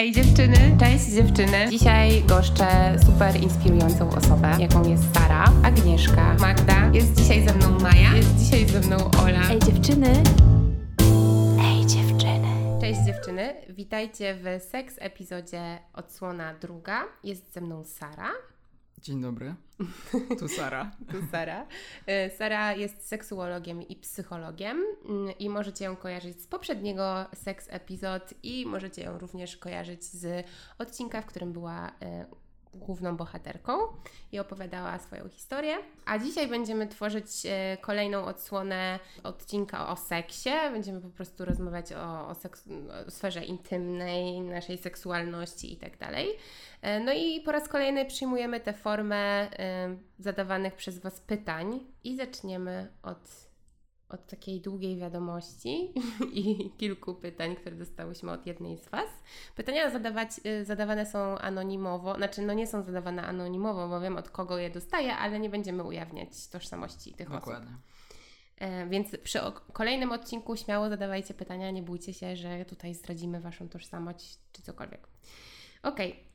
Ej dziewczyny, cześć dziewczyny. Dzisiaj goszczę super inspirującą osobę, jaką jest Sara, Agnieszka, Magda. Jest dzisiaj ze mną Maja, jest dzisiaj ze mną Ola. Ej dziewczyny. Ej dziewczyny. Cześć dziewczyny, witajcie w seks epizodzie odsłona druga. Jest ze mną Sara. Dzień dobry. Tu Sara. Tu Sara. E, Sara jest seksuologiem i psychologiem mm, i możecie ją kojarzyć z poprzedniego seks epizod i możecie ją również kojarzyć z odcinka, w którym była e, główną bohaterką i opowiadała swoją historię. A dzisiaj będziemy tworzyć e, kolejną odsłonę odcinka o seksie. Będziemy po prostu rozmawiać o, o, o sferze intymnej, naszej seksualności i tak dalej. E, No i po raz kolejny przyjmujemy tę formę e, zadawanych przez Was pytań i zaczniemy od od takiej długiej wiadomości i kilku pytań, które dostałyśmy od jednej z Was. Pytania zadawać, y, zadawane są anonimowo, znaczy no nie są zadawane anonimowo, bo wiem od kogo je dostaję, ale nie będziemy ujawniać tożsamości tych osób. Dokładnie. E, Więc przy kolejnym odcinku śmiało zadawajcie pytania, nie bójcie się, że tutaj zdradzimy Waszą tożsamość czy cokolwiek. Okej. E,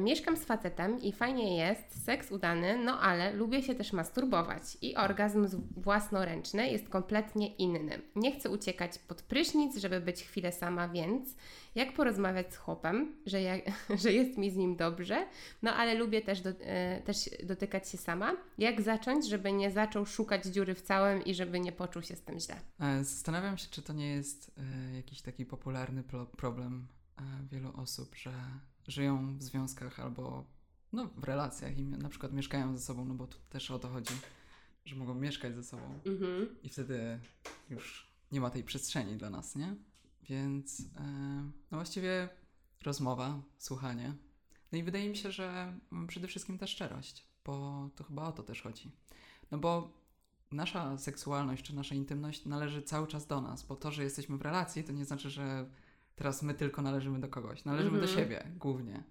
Mieszkam z facetem i fajnie jest, seks udany, no ale lubię się też masturbować i orgazm własnoręczny jest kompletnie inny. Nie chcę uciekać pod prysznic, żeby być chwilę sama, więc jak porozmawiać z chłopem, że, ja, że jest mi z nim dobrze, no ale lubię też, do, e, też dotykać się sama. Jak zacząć, żeby nie zaczął szukać dziury w całym i żeby nie poczuł się z tym źle? E, Zastanawiam się, czy to nie jest e, jakiś taki popularny pro- problem e, wielu osób, że żyją w związkach albo no, w relacjach i na przykład mieszkają ze sobą, no bo tu też o to chodzi, że mogą mieszkać ze sobą Mhm. i wtedy już nie ma tej przestrzeni dla nas, nie? Więc e, no właściwie rozmowa, słuchanie. No i wydaje mi się, że mm, przede wszystkim ta szczerość, bo to chyba o to też chodzi. No bo nasza seksualność czy nasza intymność należy cały czas do nas, bo to, że jesteśmy w relacji, to nie znaczy, że teraz my tylko należymy do kogoś. Należymy do Mhm. siebie głównie.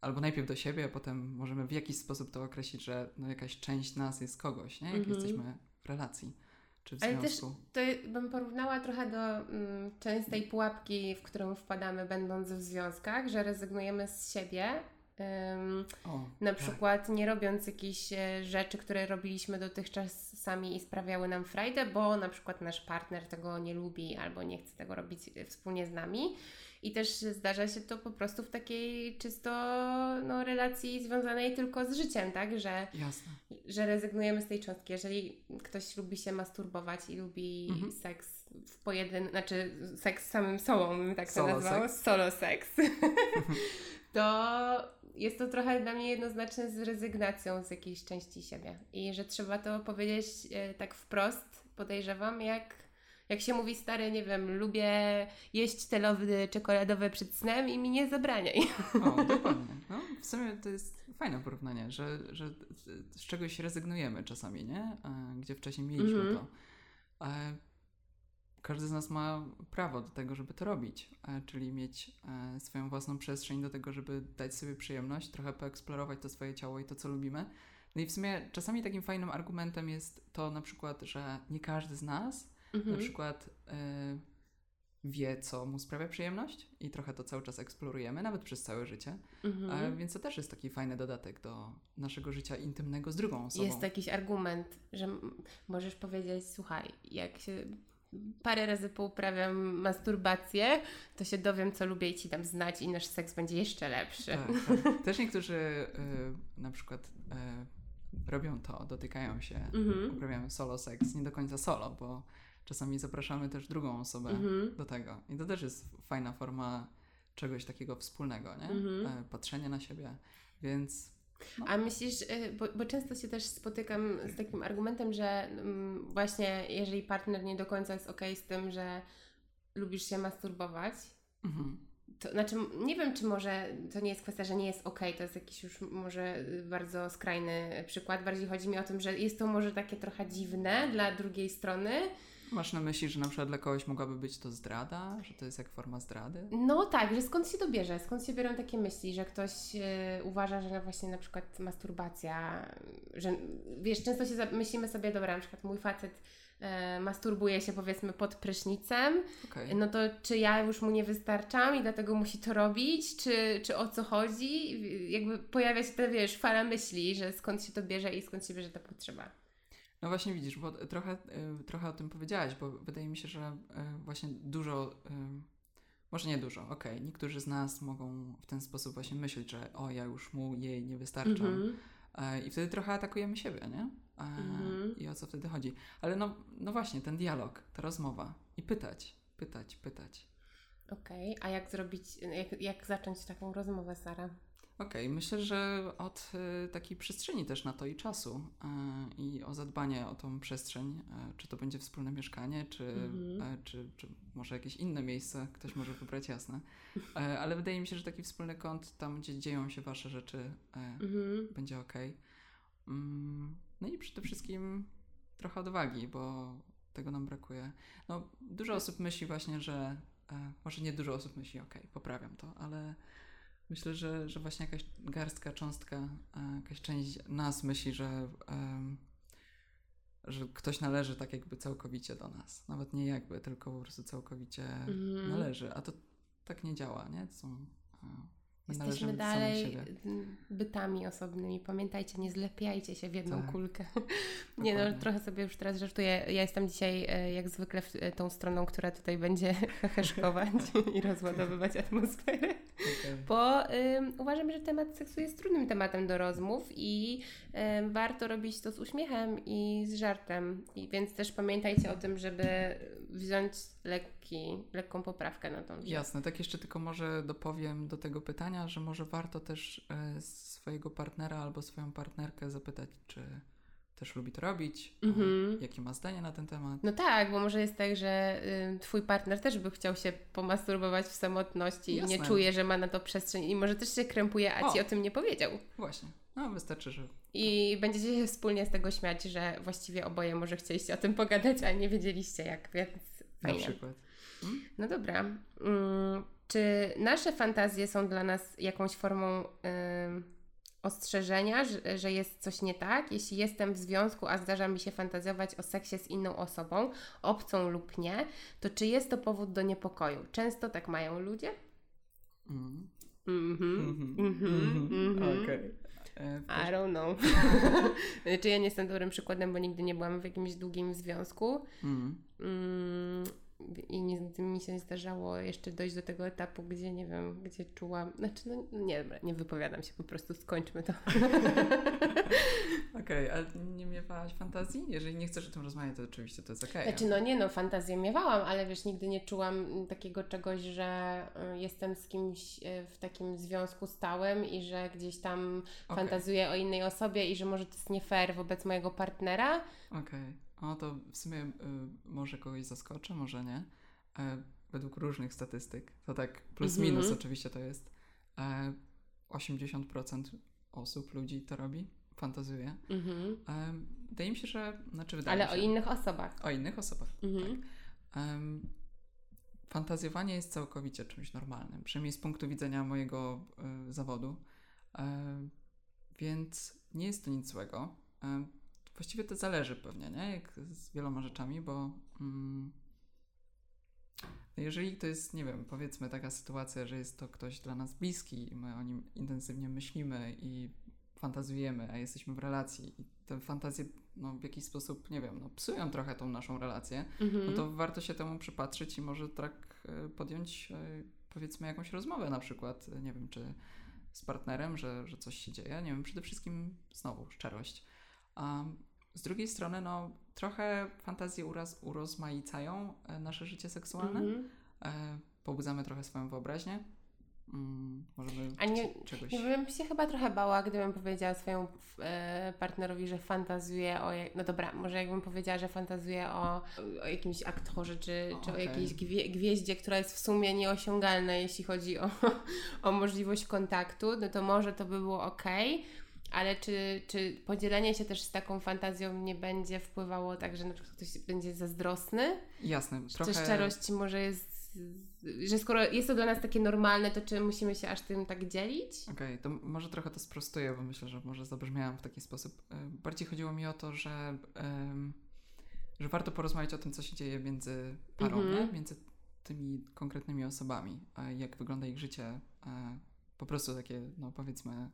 Albo najpierw do siebie, a potem możemy w jakiś sposób to określić, że no jakaś część nas jest kogoś, nie? Jak Mhm. jesteśmy w relacji czy w Ale też związku. to bym porównała trochę do mm, częstej pułapki, w którą wpadamy będąc w związkach, że rezygnujemy z siebie. O, na tak. przykład nie robiąc jakichś e, rzeczy, które robiliśmy dotychczas sami i sprawiały nam frajdę, bo na przykład nasz partner tego nie lubi albo nie chce tego robić e, wspólnie z nami. I też zdarza się to po prostu w takiej czysto no, relacji związanej tylko z życiem, tak? Że Jasne. że rezygnujemy z tej cząstki. Jeżeli ktoś lubi się masturbować i lubi Mhm. seks w pojedyn... znaczy seks z samym sobą, tak to Solo seks. solo seks, to jest to trochę dla mnie jednoznaczne z rezygnacją z jakiejś części siebie. I że trzeba to powiedzieć e, tak wprost, podejrzewam, jak, jak się mówi stary, nie wiem, lubię jeść te lody czekoladowe przed snem i mi nie zabraniaj. O, dokładnie. No, w sumie to jest fajne porównanie, że, że z czegoś rezygnujemy czasami, nie? E, Gdzie wcześniej mieliśmy Mhm. to. Każdy z nas ma prawo do tego, żeby to robić, e, czyli mieć e, swoją własną przestrzeń do tego, żeby dać sobie przyjemność, trochę poeksplorować to swoje ciało i to, co lubimy. No i w sumie czasami takim fajnym argumentem jest to na przykład, że nie każdy z nas Mhm. na przykład y, wie, co mu sprawia przyjemność i trochę to cały czas eksplorujemy, nawet przez całe życie. Mhm. Więc to też jest taki fajny dodatek do naszego życia intymnego z drugą osobą. Jest jakiś argument, że możesz powiedzieć, słuchaj, jak się parę razy pouprawiam masturbację, to się dowiem, co lubię i ci dam znać i nasz seks będzie jeszcze lepszy. Tak, tak. Też niektórzy y, na przykład y, robią to, dotykają się, Mhm. uprawiają solo seks, nie do końca solo, bo czasami zapraszamy też drugą osobę Mhm. do tego. I to też jest fajna forma czegoś takiego wspólnego, nie? Mhm. E, patrzenia na siebie. Więc A myślisz, y, bo, bo często się też spotykam z takim argumentem, że mm, właśnie jeżeli partner nie do końca jest okej z tym, że lubisz się masturbować, mhm. To znaczy, nie wiem, czy może to nie jest kwestia, że nie jest okej, to jest jakiś już może y, bardzo skrajny przykład. Bardziej chodzi mi o tym, że jest to może takie trochę dziwne dla drugiej strony. Masz na myśli, że na przykład dla kogoś mogłaby być to zdrada, że to jest jak forma zdrady? No tak, że skąd się to bierze? Skąd się biorą takie myśli, że ktoś y, uważa, że no właśnie na przykład masturbacja, że wiesz, często się myślimy sobie, dobra, na przykład mój facet e, masturbuje się powiedzmy pod prysznicem, Okej. no to czy ja już mu nie wystarczam i dlatego musi to robić, czy, czy o co chodzi? Jakby pojawia się ta, wiesz, fala myśli, że skąd się to bierze i skąd się bierze ta potrzeba. No właśnie widzisz, bo trochę, y, trochę o tym powiedziałaś, bo wydaje mi się, że y, właśnie dużo, y, może nie dużo, okej, niektórzy z nas mogą w ten sposób właśnie myśleć, że o, ja już mu, jej nie wystarczam. Mhm. E, I wtedy trochę atakujemy siebie, nie? E, Mhm. I o co wtedy chodzi. Ale no, no właśnie, ten dialog, ta rozmowa i pytać, pytać, pytać. Okej, a jak zrobić, jak, jak zacząć taką rozmowę, Sara? Okej, myślę, że od y, takiej przestrzeni też na to i czasu y, i o zadbanie o tą przestrzeń, y, czy to będzie wspólne mieszkanie, czy, Mhm. czy, czy może jakieś inne miejsce, ktoś może wybrać jasne. Ale wydaje mi się, że taki wspólny kąt, tam gdzie dzieją się Wasze rzeczy, Mhm. będzie ok. Mm, no i przede wszystkim trochę odwagi, bo tego nam brakuje. No, dużo osób myśli właśnie, że może nie dużo osób myśli, ok, poprawiam to, ale myślę, że, że właśnie jakaś garstka, cząstka, e, jakaś część nas myśli, że, że ktoś należy tak jakby całkowicie do nas. Nawet nie jakby, tylko po prostu całkowicie Mhm. należy. A to tak nie działa, nie? To są, e, my Jesteśmy dalej bytami osobnymi. Pamiętajcie, nie zlepiajcie się w jedną Tak. kulkę. nie no, trochę sobie już teraz żartuję. Ja jestem dzisiaj e, jak zwykle tą stroną, która tutaj będzie heheszkować i rozładowywać atmosferę. Okej. Bo uważam, że temat seksu jest trudnym tematem do rozmów i warto robić to z uśmiechem i z żartem. I więc też pamiętajcie o tym, żeby wziąć lekki, lekką poprawkę na tą rzecz. Jasne, tak jeszcze tylko może dopowiem do tego pytania, że może warto też e, swojego partnera albo swoją partnerkę zapytać, czy też lubi to robić, Mhm. jakie ma zdanie na ten temat. No tak, bo może jest tak, że y, twój partner też by chciał się pomasturbować w samotności i nie Jasne. czuje, że ma na to przestrzeń i może też się krępuje, a ci O. o tym nie powiedział. Właśnie, no wystarczy, że I będziecie się wspólnie z tego śmiać, że właściwie oboje może chcieliście o tym pogadać, a nie wiedzieliście jak, więc na fajnie. przykład. No dobra. Mm, czy nasze fantazje są dla nas jakąś formą ym, ostrzeżenia, że, że jest coś nie tak? Jeśli jestem w związku, a zdarza mi się fantazjować o seksie z inną osobą, obcą lub nie, to czy jest to powód do niepokoju? Często tak mają ludzie? Mhm. Mhm. Mhm. Mhm. Mhm. Okej. E, I don't know. czy ja nie jestem dobrym przykładem, bo nigdy nie byłam w jakimś długim związku. Mhm. Mm, I nigdy mi się nie zdarzało jeszcze dojść do tego etapu, gdzie nie wiem, gdzie czułam. Znaczy, no nie, dobra, nie wypowiadam się, po prostu skończmy to. Okej, ale nie miewałaś fantazji? Jeżeli nie chcesz o tym rozmawiać, to oczywiście to jest okej. Znaczy, no nie no, fantazję miewałam, ale wiesz, nigdy nie czułam takiego czegoś, że y, jestem z kimś y, w takim związku stałym i że gdzieś tam Okej. fantazuję o innej osobie i że może to jest nie fair wobec mojego partnera. Okej. O, to w sumie y, może kogoś zaskoczę, może nie. E, według różnych statystyk, to tak plus Mhm. minus oczywiście to jest, e, 80% osób, ludzi to robi, fantazuje. Mhm. E, wydaje mi się, że, znaczy wydaje Ale o się, innych osobach. o innych osobach, Mhm. tak. Em, fantazjowanie jest całkowicie czymś normalnym, przynajmniej z punktu widzenia mojego e, zawodu, e, więc nie jest to nic złego. E, właściwie to zależy pewnie, nie? Jak z wieloma rzeczami, bo mm, jeżeli to jest, nie wiem, powiedzmy taka sytuacja, że jest to ktoś dla nas bliski i my o nim intensywnie myślimy i fantazjujemy, a jesteśmy w relacji i te fantazje no, w jakiś sposób, nie wiem, no, psują trochę tą naszą relację, Mhm. no to warto się temu przypatrzyć i może tak e, podjąć, e, powiedzmy, jakąś rozmowę na przykład, e, nie wiem, czy z partnerem, że, że coś się dzieje. Nie wiem, przede wszystkim znowu szczerość. A z drugiej strony, no, trochę fantazje uraz, urozmaicają e, nasze życie seksualne. Mhm. E, pobudzamy trochę swoją wyobraźnię. Mm, możemy A nie- czegoś... Ja bym się chyba trochę bała, gdybym powiedziała swojemu e, partnerowi, że fantazuje o. No dobra, może jakbym powiedziała, że fantazuje o, o jakimś aktorze, czy, czy o jakiejś gwie, gwieździe, która jest w sumie nieosiągalna, jeśli chodzi o, o możliwość kontaktu, no to może to by było ok. Ale czy, czy podzielenie się też z taką fantazją nie będzie wpływało tak, że na przykład ktoś będzie zazdrosny? Jasne, trochę... Czy szczerość może jest. Że skoro jest to dla nas takie normalne, to czy musimy się aż tym tak dzielić? Okej, to m- może trochę to sprostuję, bo myślę, że może zabrzmiałam w taki sposób. E, Bardziej chodziło mi o to, że że warto porozmawiać o tym, co się dzieje między parą, Mhm. między tymi konkretnymi osobami, a jak wygląda ich życie, e, po prostu takie, no powiedzmy,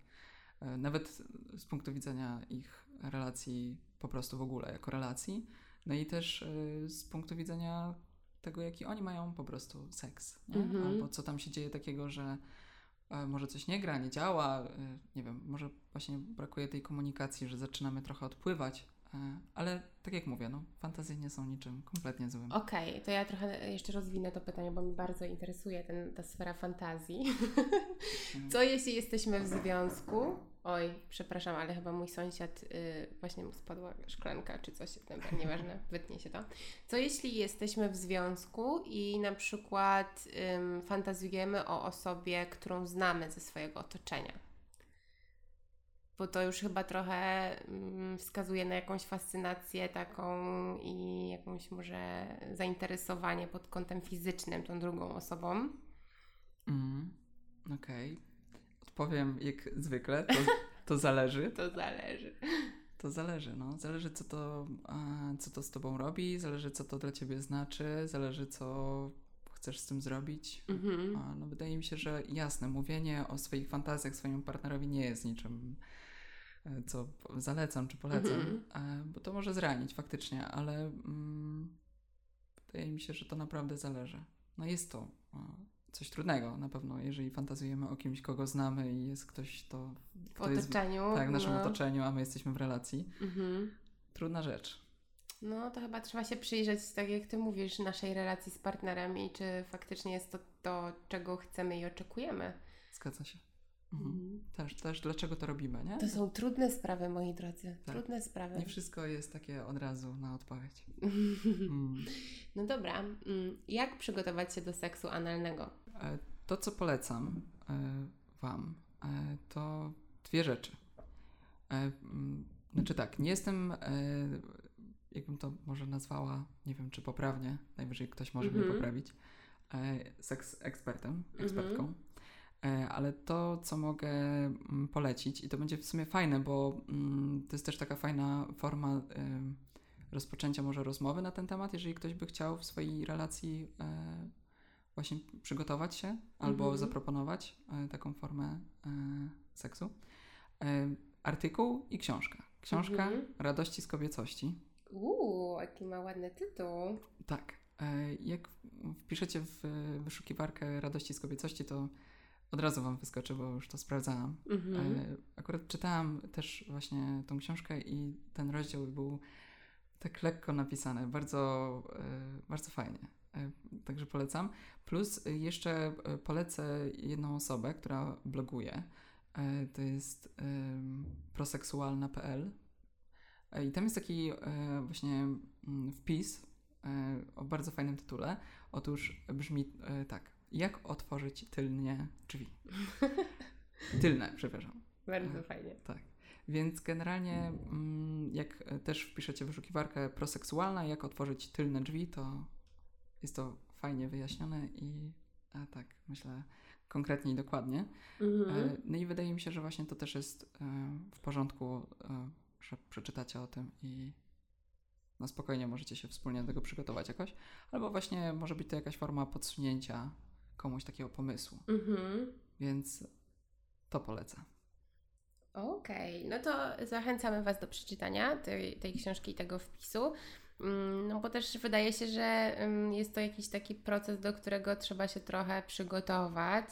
nawet z punktu widzenia ich relacji po prostu w ogóle, jako relacji, no i też e, z punktu widzenia tego, jaki oni mają po prostu seks? Mhm. albo co tam się dzieje takiego, że e, może coś nie gra, nie działa, e, nie wiem, może właśnie brakuje tej komunikacji, że zaczynamy trochę odpływać, e, ale tak jak mówię, no, fantazje nie są niczym kompletnie złym. Okej, to ja trochę jeszcze rozwinę to pytanie, bo mi bardzo interesuje ten, ta sfera fantazji. Co jeśli jesteśmy w związku? Oj, przepraszam, ale chyba mój sąsiad y, właśnie mu spadła szklanka czy coś, dobra, nieważne, wytnie się to. Co jeśli jesteśmy w związku i na przykład ym, fantazjujemy o osobie, którą znamy ze swojego otoczenia? Bo to już chyba trochę mm, wskazuje na jakąś fascynację taką i jakąś może zainteresowanie pod kątem fizycznym tą drugą osobą. Mm, Okej. Odpowiem jak zwykle, to, to zależy. To zależy. To zależy, no. Zależy, co to, co to z tobą robi, zależy, co to dla ciebie znaczy, zależy, co chcesz z tym zrobić. Mhm. A, no, wydaje mi się, że jasne, mówienie o swoich fantazjach swojemu partnerowi nie jest niczym, co zalecam czy polecam, Mhm. e, bo to może zranić faktycznie, ale mm, wydaje mi się, że to naprawdę zależy. No jest to e, coś trudnego na pewno, jeżeli fantazjujemy o kimś, kogo znamy i jest ktoś, to, W kto jest otoczeniu. tak, w naszym no. otoczeniu, a my jesteśmy w relacji. Mhm. Trudna rzecz. No to chyba trzeba się przyjrzeć, tak jak Ty mówisz, naszej relacji z partnerem i czy faktycznie jest to to, czego chcemy i oczekujemy. Zgadza się. Mhm. Też, też dlaczego to robimy, nie? To są trudne sprawy, moi drodzy. Tak. Trudne sprawy. Nie wszystko jest takie od razu na odpowiedź. Mm. No dobra, mm, jak przygotować się do seksu analnego? E, To, co polecam e, Wam, e, to dwie rzeczy. Mm, Znaczy tak, nie jestem, jakbym to może nazwała, nie wiem czy poprawnie, najwyżej ktoś może mnie Mhm. poprawić, seks ekspertem, ekspertką. E, Ale to, co mogę mm, polecić, i to będzie w sumie fajne, bo mm, to jest też taka fajna forma rozpoczęcia może rozmowy na ten temat, jeżeli ktoś by chciał w swojej relacji e, właśnie przygotować się albo Mhm. zaproponować e, taką formę e, seksu. E, artykuł i książka. Książka Mhm. Radości z kobiecości. Uuu, jaki ma ładny tytuł. Tak. E, Jak wpiszecie w e, wyszukiwarkę Radości z kobiecości, to od razu Wam wyskoczy, bo już to sprawdzałam. Mhm. Akurat czytałam też właśnie tą książkę i ten rozdział był tak lekko napisany, bardzo, e, bardzo fajnie. E, Także polecam. Plus jeszcze e, polecę jedną osobę, która bloguje. To jest proseksualna.pl i tam jest taki właśnie mm, wpis o bardzo fajnym tytule. Otóż brzmi tak. Jak otworzyć tylnie drzwi? Tylne, przepraszam. Bardzo fajnie. Tak. Więc generalnie, mm, jak też wpiszecie w wyszukiwarkę proseksualna, jak otworzyć tylne drzwi, to jest to fajnie wyjaśnione i a tak, myślę, konkretnie i dokładnie. Mhm. E, No i wydaje mi się, że właśnie to też jest e, w porządku, e, że przeczytacie o tym i na spokojnie możecie się wspólnie do tego przygotować jakoś. Albo właśnie może być to jakaś forma podsunięcia komuś takiego pomysłu. Mhm. Więc to polecam. Okej, no to zachęcamy Was do przeczytania tej, tej książki i tego wpisu. Mm, No bo też wydaje się, że mm, jest to jakiś taki proces, do którego trzeba się trochę przygotować.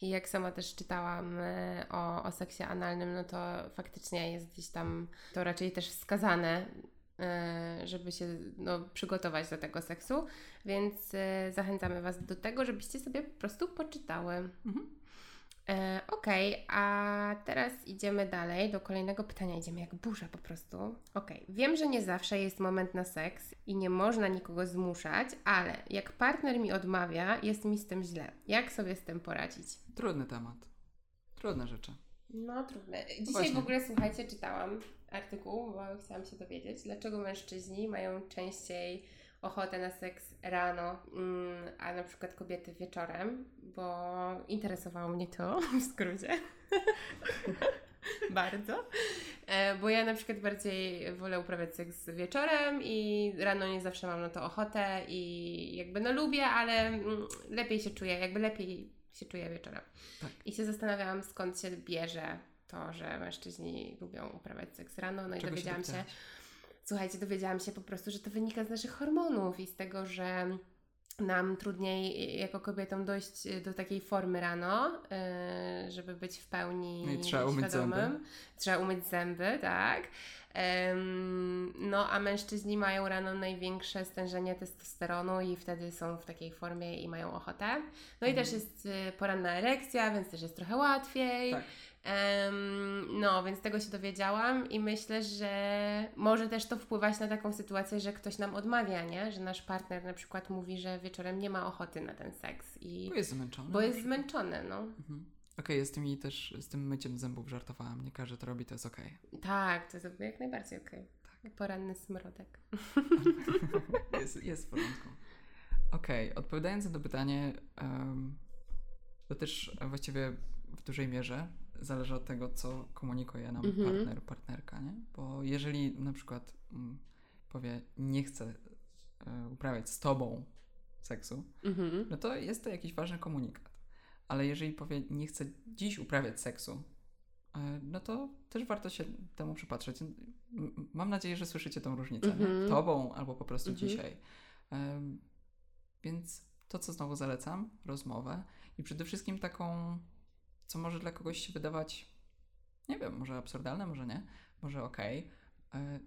I jak sama też czytałam e, o, o seksie analnym, no to faktycznie jest gdzieś tam to raczej też wskazane, żeby się no, przygotować do tego seksu. Więc e, zachęcamy Was do tego, żebyście sobie po prostu poczytały. Mhm. E, Okej, a teraz idziemy dalej do kolejnego pytania. Idziemy jak burza po prostu. Okej, wiem, że nie zawsze jest moment na seks i nie można nikogo zmuszać, ale jak partner mi odmawia, jest mi z tym źle. Jak sobie z tym poradzić? Trudny temat. Trudne rzeczy. No trudne. Dzisiaj Właśnie. w ogóle, słuchajcie, czytałam artykuł, bo chciałam się dowiedzieć, dlaczego mężczyźni mają częściej ochotę na seks rano, mm, a na przykład kobiety wieczorem, bo interesowało mnie to w skrócie. Bardzo. E, bo ja na przykład bardziej wolę uprawiać seks wieczorem i rano nie zawsze mam na to ochotę i jakby no lubię, ale mm, lepiej się czuję, jakby lepiej się czuję wieczorem. Tak. I się zastanawiałam skąd się bierze to, że mężczyźni lubią uprawiać seks rano, no i Czego dowiedziałam się, dowiedziałaś? Słuchajcie, dowiedziałam się po prostu, że to wynika z naszych hormonów i z tego, że nam trudniej jako kobietom dojść do takiej formy rano, yy, żeby być w pełni No i trzeba umyć świadomym. Trzeba umyć zęby, tak. No, a mężczyźni mają rano największe stężenie testosteronu i wtedy są w takiej formie i mają ochotę. No i Mhm. też jest y, poranna erekcja, więc też jest trochę łatwiej. Tak. No, więc tego się dowiedziałam i myślę, że może też to wpływać na taką sytuację, że ktoś nam odmawia, nie? Że nasz partner na przykład mówi, że wieczorem nie ma ochoty na ten seks i Bo jest zmęczony. bo jest zmęczony, no. Mhm. Okej, jest tymi też z tym myciem zębów żartowałam. Nie każdy to robi, to jest okej. Tak, to jest jak najbardziej okej. Poranny smrodek. Jest, jest w porządku. Okej, odpowiadając na to pytanie, em, to też właściwie w dużej mierze zależy od tego, co komunikuje nam Mhm. partner, partnerka, nie? Bo jeżeli na przykład mm, powie, nie chcę e, uprawiać z tobą seksu, Mhm. no to jest to jakiś ważny komunikat. Ale jeżeli powie, nie chcę dziś uprawiać seksu, e, no to też warto się temu przypatrzeć. Mam nadzieję, że słyszycie tą różnicę. Mhm. Tobą albo po prostu Mhm. dzisiaj. Em, Więc to, co znowu zalecam, rozmowę i przede wszystkim taką, co może dla kogoś się wydawać, nie wiem, może absurdalne, może nie, może okej, e,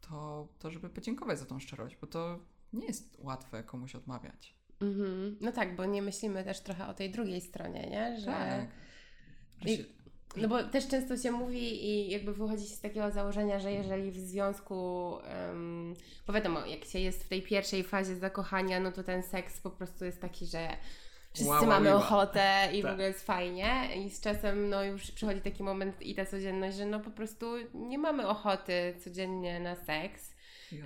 to, to żeby podziękować za tą szczerość, bo to nie jest łatwe komuś odmawiać. Mhm. No tak, bo nie myślimy też trochę o tej drugiej stronie, nie? Że... Tak. Że się, No bo też często się mówi i jakby wychodzi się z takiego założenia, że jeżeli w związku, em, bo wiadomo, jak się jest w tej pierwszej fazie zakochania, no to ten seks po prostu jest taki, że wszyscy ła, mamy ła. ochotę i w Tak. ogóle jest fajnie i z czasem no już przychodzi taki moment i ta codzienność, że no po prostu nie mamy ochoty codziennie na seks.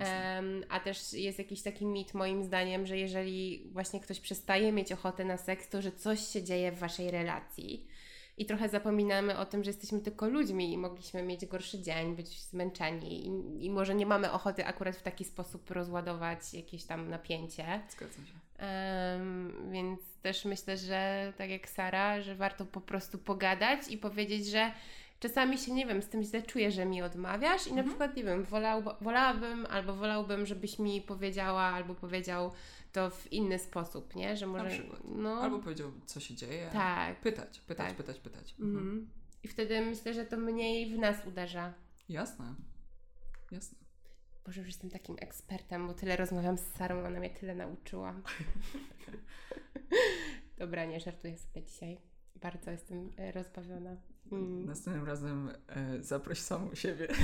Em, a też jest jakiś taki mit moim zdaniem, że jeżeli właśnie ktoś przestaje mieć ochotę na seks, to że coś się dzieje w waszej relacji. I trochę zapominamy o tym, że jesteśmy tylko ludźmi i mogliśmy mieć gorszy dzień, być zmęczeni i, i może nie mamy ochoty akurat w taki sposób rozładować jakieś tam napięcie. Zgadzam się. Więc też myślę, że tak jak Sara, że warto po prostu pogadać i powiedzieć, że czasami się, nie wiem, z tym źle czuję, że mi odmawiasz i na Mhm. przykład, nie wiem, wolał, wolałabym albo wolałbym, żebyś mi powiedziała albo powiedział to w inny sposób, nie? Że może, przykład. no, Albo powiedział, co się dzieje. tak. Pytać, pytać, Tak. pytać, pytać. Mhm. Mhm. I wtedy myślę, że to mniej w nas uderza. Jasne. Jasne. Boże, już jestem takim ekspertem, bo tyle rozmawiam z Sarą, ona mnie tyle nauczyła. Dobra, nie żartuję sobie dzisiaj. Bardzo jestem e, rozbawiona. Mm. Następnym razem e, zaproś samą siebie.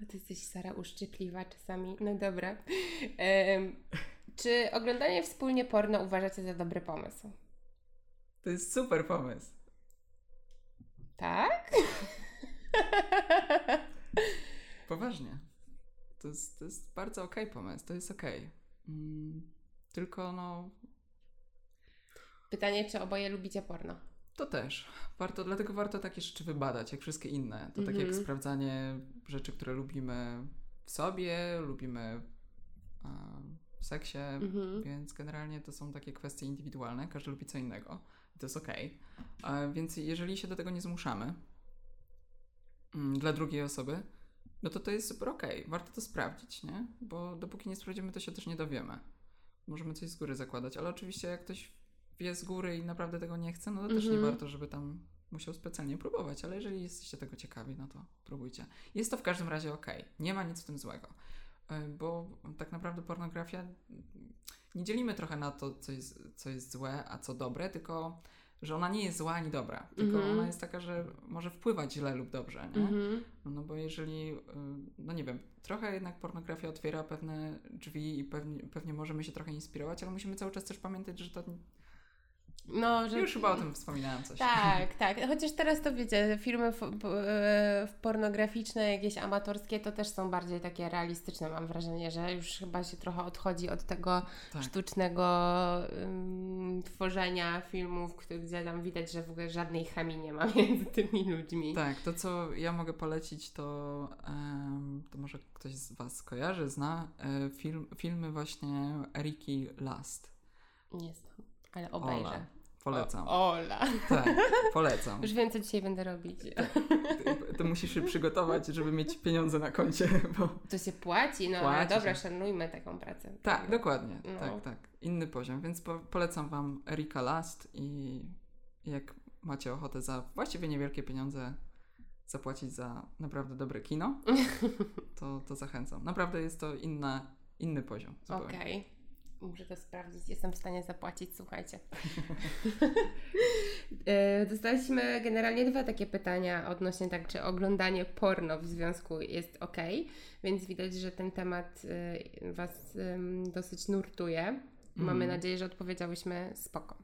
No ty jesteś Sara uszczypliwa czasami. No dobra. Em, czy oglądanie wspólnie porno uważacie za dobry pomysł? To jest super pomysł. Tak? Poważnie. To jest, to jest bardzo okej pomysł. To jest okej. Mm, tylko no, Pytanie, czy oboje lubicie porno? to też. Warto, dlatego warto takie rzeczy wybadać, jak wszystkie inne. To tak jak Mhm. sprawdzanie rzeczy, które lubimy w sobie, lubimy w seksie, Mhm. Więc generalnie to są takie kwestie indywidualne, każdy lubi co innego i to jest okej. A Więc jeżeli się do tego nie zmuszamy mm, dla drugiej osoby, no to to jest super okej. Warto to sprawdzić, nie? Bo dopóki nie sprawdzimy, to się też nie dowiemy. Możemy coś z góry zakładać, ale oczywiście jak ktoś wie z góry i naprawdę tego nie chce, no to też nie Mhm. warto, żeby tam musiał specjalnie próbować, ale jeżeli jesteście tego ciekawi, no to próbujcie. Jest to w każdym razie okej. Nie ma nic w tym złego. Y, Bo tak naprawdę pornografia nie dzielimy trochę na to, co jest, co jest złe, a co dobre, tylko że ona nie jest zła ani dobra. Tylko Mhm. ona jest taka, że może wpływać źle lub dobrze, nie? Mhm. No bo jeżeli, y, no nie wiem, trochę jednak pornografia otwiera pewne drzwi i pewnie, pewnie możemy się trochę inspirować, ale musimy cały czas też pamiętać, że to No, że... Już chyba o tym wspominałam coś. Tak, tak. Chociaż teraz to wiecie, filmy e, pornograficzne, jakieś amatorskie, to też są bardziej takie realistyczne, mam wrażenie, że już chyba się trochę odchodzi od tego Tak. sztucznego ym, tworzenia filmów, gdzie tam widać, że w ogóle żadnej chemii nie ma między tymi ludźmi. Tak, to co ja mogę polecić, to, em, to może ktoś z Was kojarzy, zna e, film, filmy właśnie Eriki Last. Nie znam, ale obejrzę. Ola. Polecam. O, Ola. Tak, polecam. Już wiem, co dzisiaj będę robić. Ty, ty musisz się przygotować, żeby mieć pieniądze na koncie, bo... To się płaci, no ale Płaci dobra, się. szanujmy taką pracę. Tak, dokładnie. No. Tak, tak. Inny poziom, więc po, polecam Wam Erika Last i jak macie ochotę za właściwie niewielkie pieniądze zapłacić za naprawdę dobre kino, to, to zachęcam. Naprawdę jest to inna, inny poziom. Okej. Muszę to sprawdzić. Jestem w stanie zapłacić, słuchajcie. E, Dostaliśmy generalnie dwa takie pytania odnośnie tak, czy oglądanie porno w związku jest ok, więc widać, że ten temat e, Was dosyć nurtuje. Mamy Mm. nadzieję, że odpowiedziałyśmy spoko.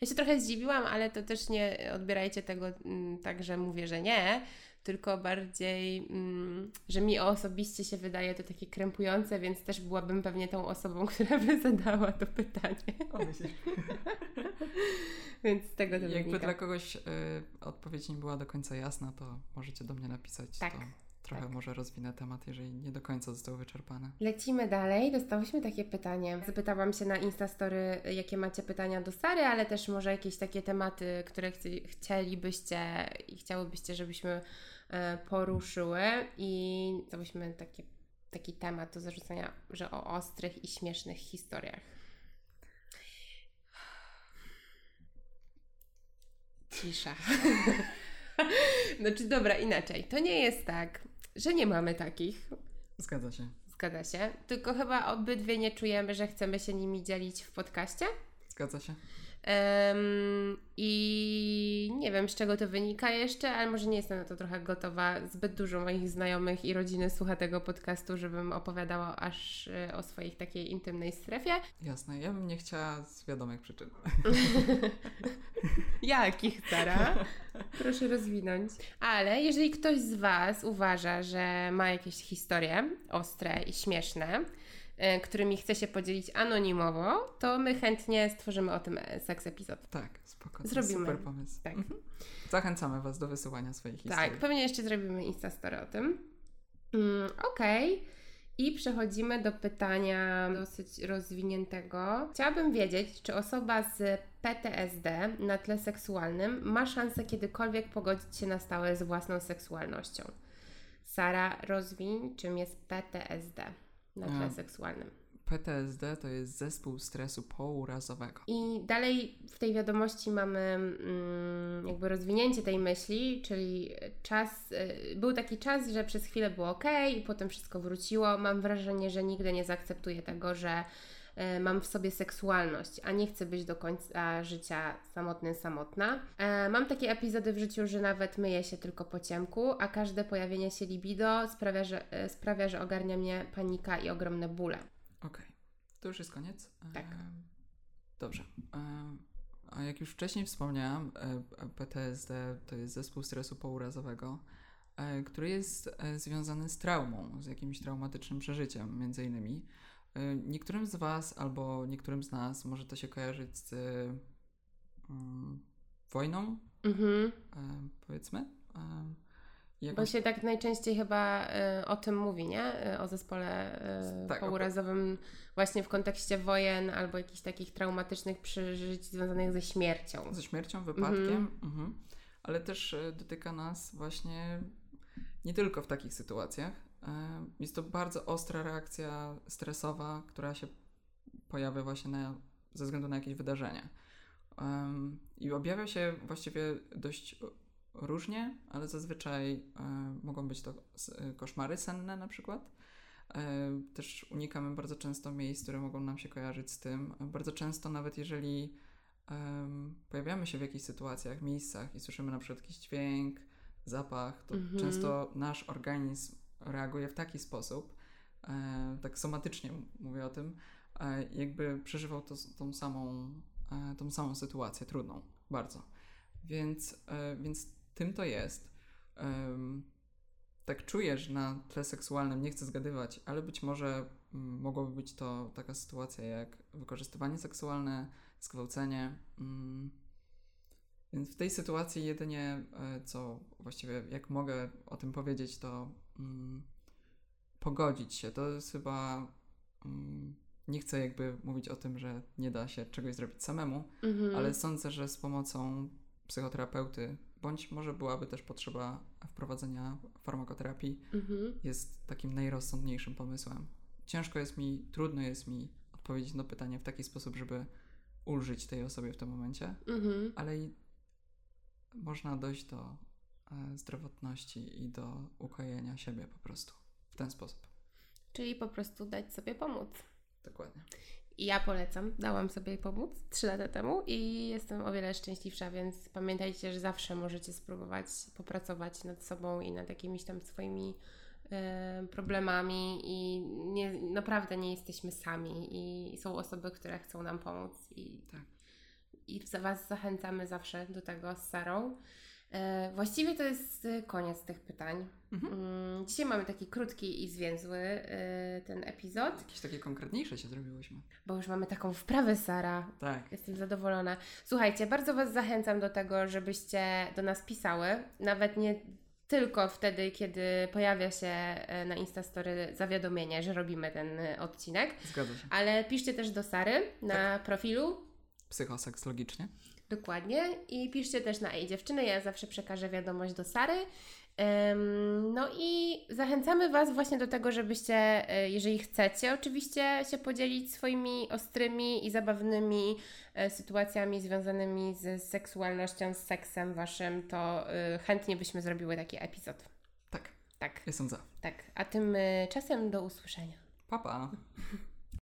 Ja się trochę zdziwiłam, ale to też nie odbierajcie tego mm, tak, że mówię, że nie, tylko bardziej, mm, że mi osobiście się wydaje to takie krępujące, więc też byłabym pewnie tą osobą, która by zadała to pytanie. O, myślisz? Więc z tego to Jakby wynika. dla kogoś y, odpowiedź nie była do końca jasna, to możecie do mnie napisać. Tak, To trochę tak. może rozwinę temat, jeżeli nie do końca został wyczerpany. Lecimy dalej. Dostałyśmy takie pytanie. Zapytałam się na Instastory, jakie macie pytania do Sary, ale też może jakieś takie tematy, które chci- chcielibyście i chciałybyście, żebyśmy poruszyły. I dałyśmy takie, taki temat do zarzucenia, że o ostrych i śmiesznych historiach. Cisza. znaczy, dobra, inaczej. To nie jest tak, że nie mamy takich. Zgadza się. Zgadza się. Tylko chyba obydwie nie czujemy, że chcemy się nimi dzielić w podcaście. Zgadza się. Em, I nie wiem, z czego to wynika jeszcze, ale może nie jestem na to trochę gotowa. Zbyt dużo moich znajomych i rodziny słucha tego podcastu, żebym opowiadała aż e, o swojej takiej intymnej strefie. Jasne, ja bym nie chciała z wiadomych przyczyn. Jakich, Sara? Proszę rozwinąć. Ale jeżeli ktoś z Was uważa, że ma jakieś historie ostre i śmieszne, którymi chce się podzielić anonimowo, to my chętnie stworzymy o tym e, seks epizod. Tak, spoko. to jest Zrobimy. Super pomysł. Tak. Mhm. Zachęcamy Was do wysyłania swoich Tak, historii. pewnie jeszcze zrobimy Instastory o tym. Mm, Okej. I przechodzimy do pytania dosyć rozwiniętego. Chciałabym wiedzieć, czy osoba z PTSD na tle seksualnym ma szansę kiedykolwiek pogodzić się na stałe z własną seksualnością. Sara, rozwiń, czym jest PTSD na tle E, seksualnym. PTSD to jest zespół stresu pourazowego. I dalej w tej wiadomości mamy mm, jakby rozwinięcie tej myśli, czyli czas, y, był taki czas, że przez chwilę było ok i potem wszystko wróciło. Mam wrażenie, że nigdy nie zaakceptuję tego, że mam w sobie seksualność, a nie chcę być do końca życia samotny, samotna. E, Mam takie epizody w życiu, że nawet myję się tylko po ciemku, a każde pojawienie się libido sprawia, że, e, sprawia, że ogarnia mnie panika i ogromne bóle. Okej, to już jest koniec? Tak. Dobrze. A jak już wcześniej wspomniałam, e, PTSD to jest zespół stresu pourazowego, e, który jest e, związany z traumą, z jakimś traumatycznym przeżyciem, między innymi. E, Niektórym z Was albo niektórym z nas może to się kojarzyć z mm, wojną, Mhm. e, powiedzmy. Bo jakoś- się tak najczęściej chyba y, o tym mówi, nie? Y, o zespole y, Tak, pourazowym właśnie w kontekście wojen albo jakichś takich traumatycznych przeżyć związanych ze śmiercią. Ze śmiercią, wypadkiem, mhm. ale też dotyka nas właśnie nie tylko w takich sytuacjach. E, Jest to bardzo ostra reakcja stresowa, która się pojawia właśnie na, ze względu na jakieś wydarzenie. I objawia się właściwie dość różnie, ale zazwyczaj e, mogą być to e, koszmary senne na przykład. Też unikamy bardzo często miejsc, które mogą nam się kojarzyć z tym. Bardzo często nawet jeżeli pojawiamy się w jakichś sytuacjach, miejscach i słyszymy na przykład jakiś dźwięk, zapach, to Mhm. często nasz organizm reaguje w taki sposób, e, tak somatycznie mówię o tym, e, jakby przeżywał to, tą samą e, tą samą sytuację, trudną, bardzo. Więc, więc tym to jest. Tak czuję, że na tle seksualnym nie chcę zgadywać, ale być może mogłoby być to taka sytuacja jak wykorzystywanie seksualne, zgwałcenie. mm. Więc w tej sytuacji jedynie co właściwie jak mogę o tym powiedzieć, to mm, pogodzić się. To jest chyba. Mm, nie chcę jakby mówić o tym, że nie da się czegoś zrobić samemu, Mhm. ale sądzę, że z pomocą psychoterapeuty, bądź może byłaby też potrzeba wprowadzenia farmakoterapii, Mhm. jest takim najrozsądniejszym pomysłem. Ciężko jest mi, trudno jest mi odpowiedzieć na pytanie w taki sposób, żeby ulżyć tej osobie w tym momencie, Mhm. ale i można dojść do zdrowotności i do ukojenia siebie po prostu w ten sposób. Czyli po prostu dać sobie pomóc. Dokładnie. I ja polecam, dałam sobie pomóc 3 lata temu i jestem o wiele szczęśliwsza, więc pamiętajcie, że zawsze możecie spróbować popracować nad sobą i nad jakimiś tam swoimi e, problemami i nie, naprawdę nie jesteśmy sami i są osoby, które chcą nam pomóc i, Tak. i za Was zachęcamy zawsze do tego z Sarą. E, właściwie to jest e, koniec tych pytań. Mhm. Mm, Dzisiaj mamy taki krótki i zwięzły e, ten epizod, Jakieś takie konkretniejsze się zrobiłyśmy. bo już mamy taką wprawę, Sara. Tak. Jestem zadowolona. Słuchajcie, bardzo Was zachęcam do tego, żebyście do nas pisały. Nawet nie tylko wtedy, kiedy pojawia się e, na Instastory zawiadomienie, że robimy ten odcinek, Zgadza się. ale piszcie też do Sary na profilu. Psychoseksologicznie. Dokładnie. I piszcie też na Ej Dziewczyny. Ja zawsze przekażę wiadomość do Sary. No i zachęcamy Was właśnie do tego, żebyście, e, jeżeli chcecie, oczywiście się podzielić swoimi ostrymi i zabawnymi e, sytuacjami związanymi z seksualnością, z seksem Waszym, to e, chętnie byśmy zrobiły taki epizod. Tak, Tak, jestem za. tak. A tymczasem do usłyszenia. Papa. Pa.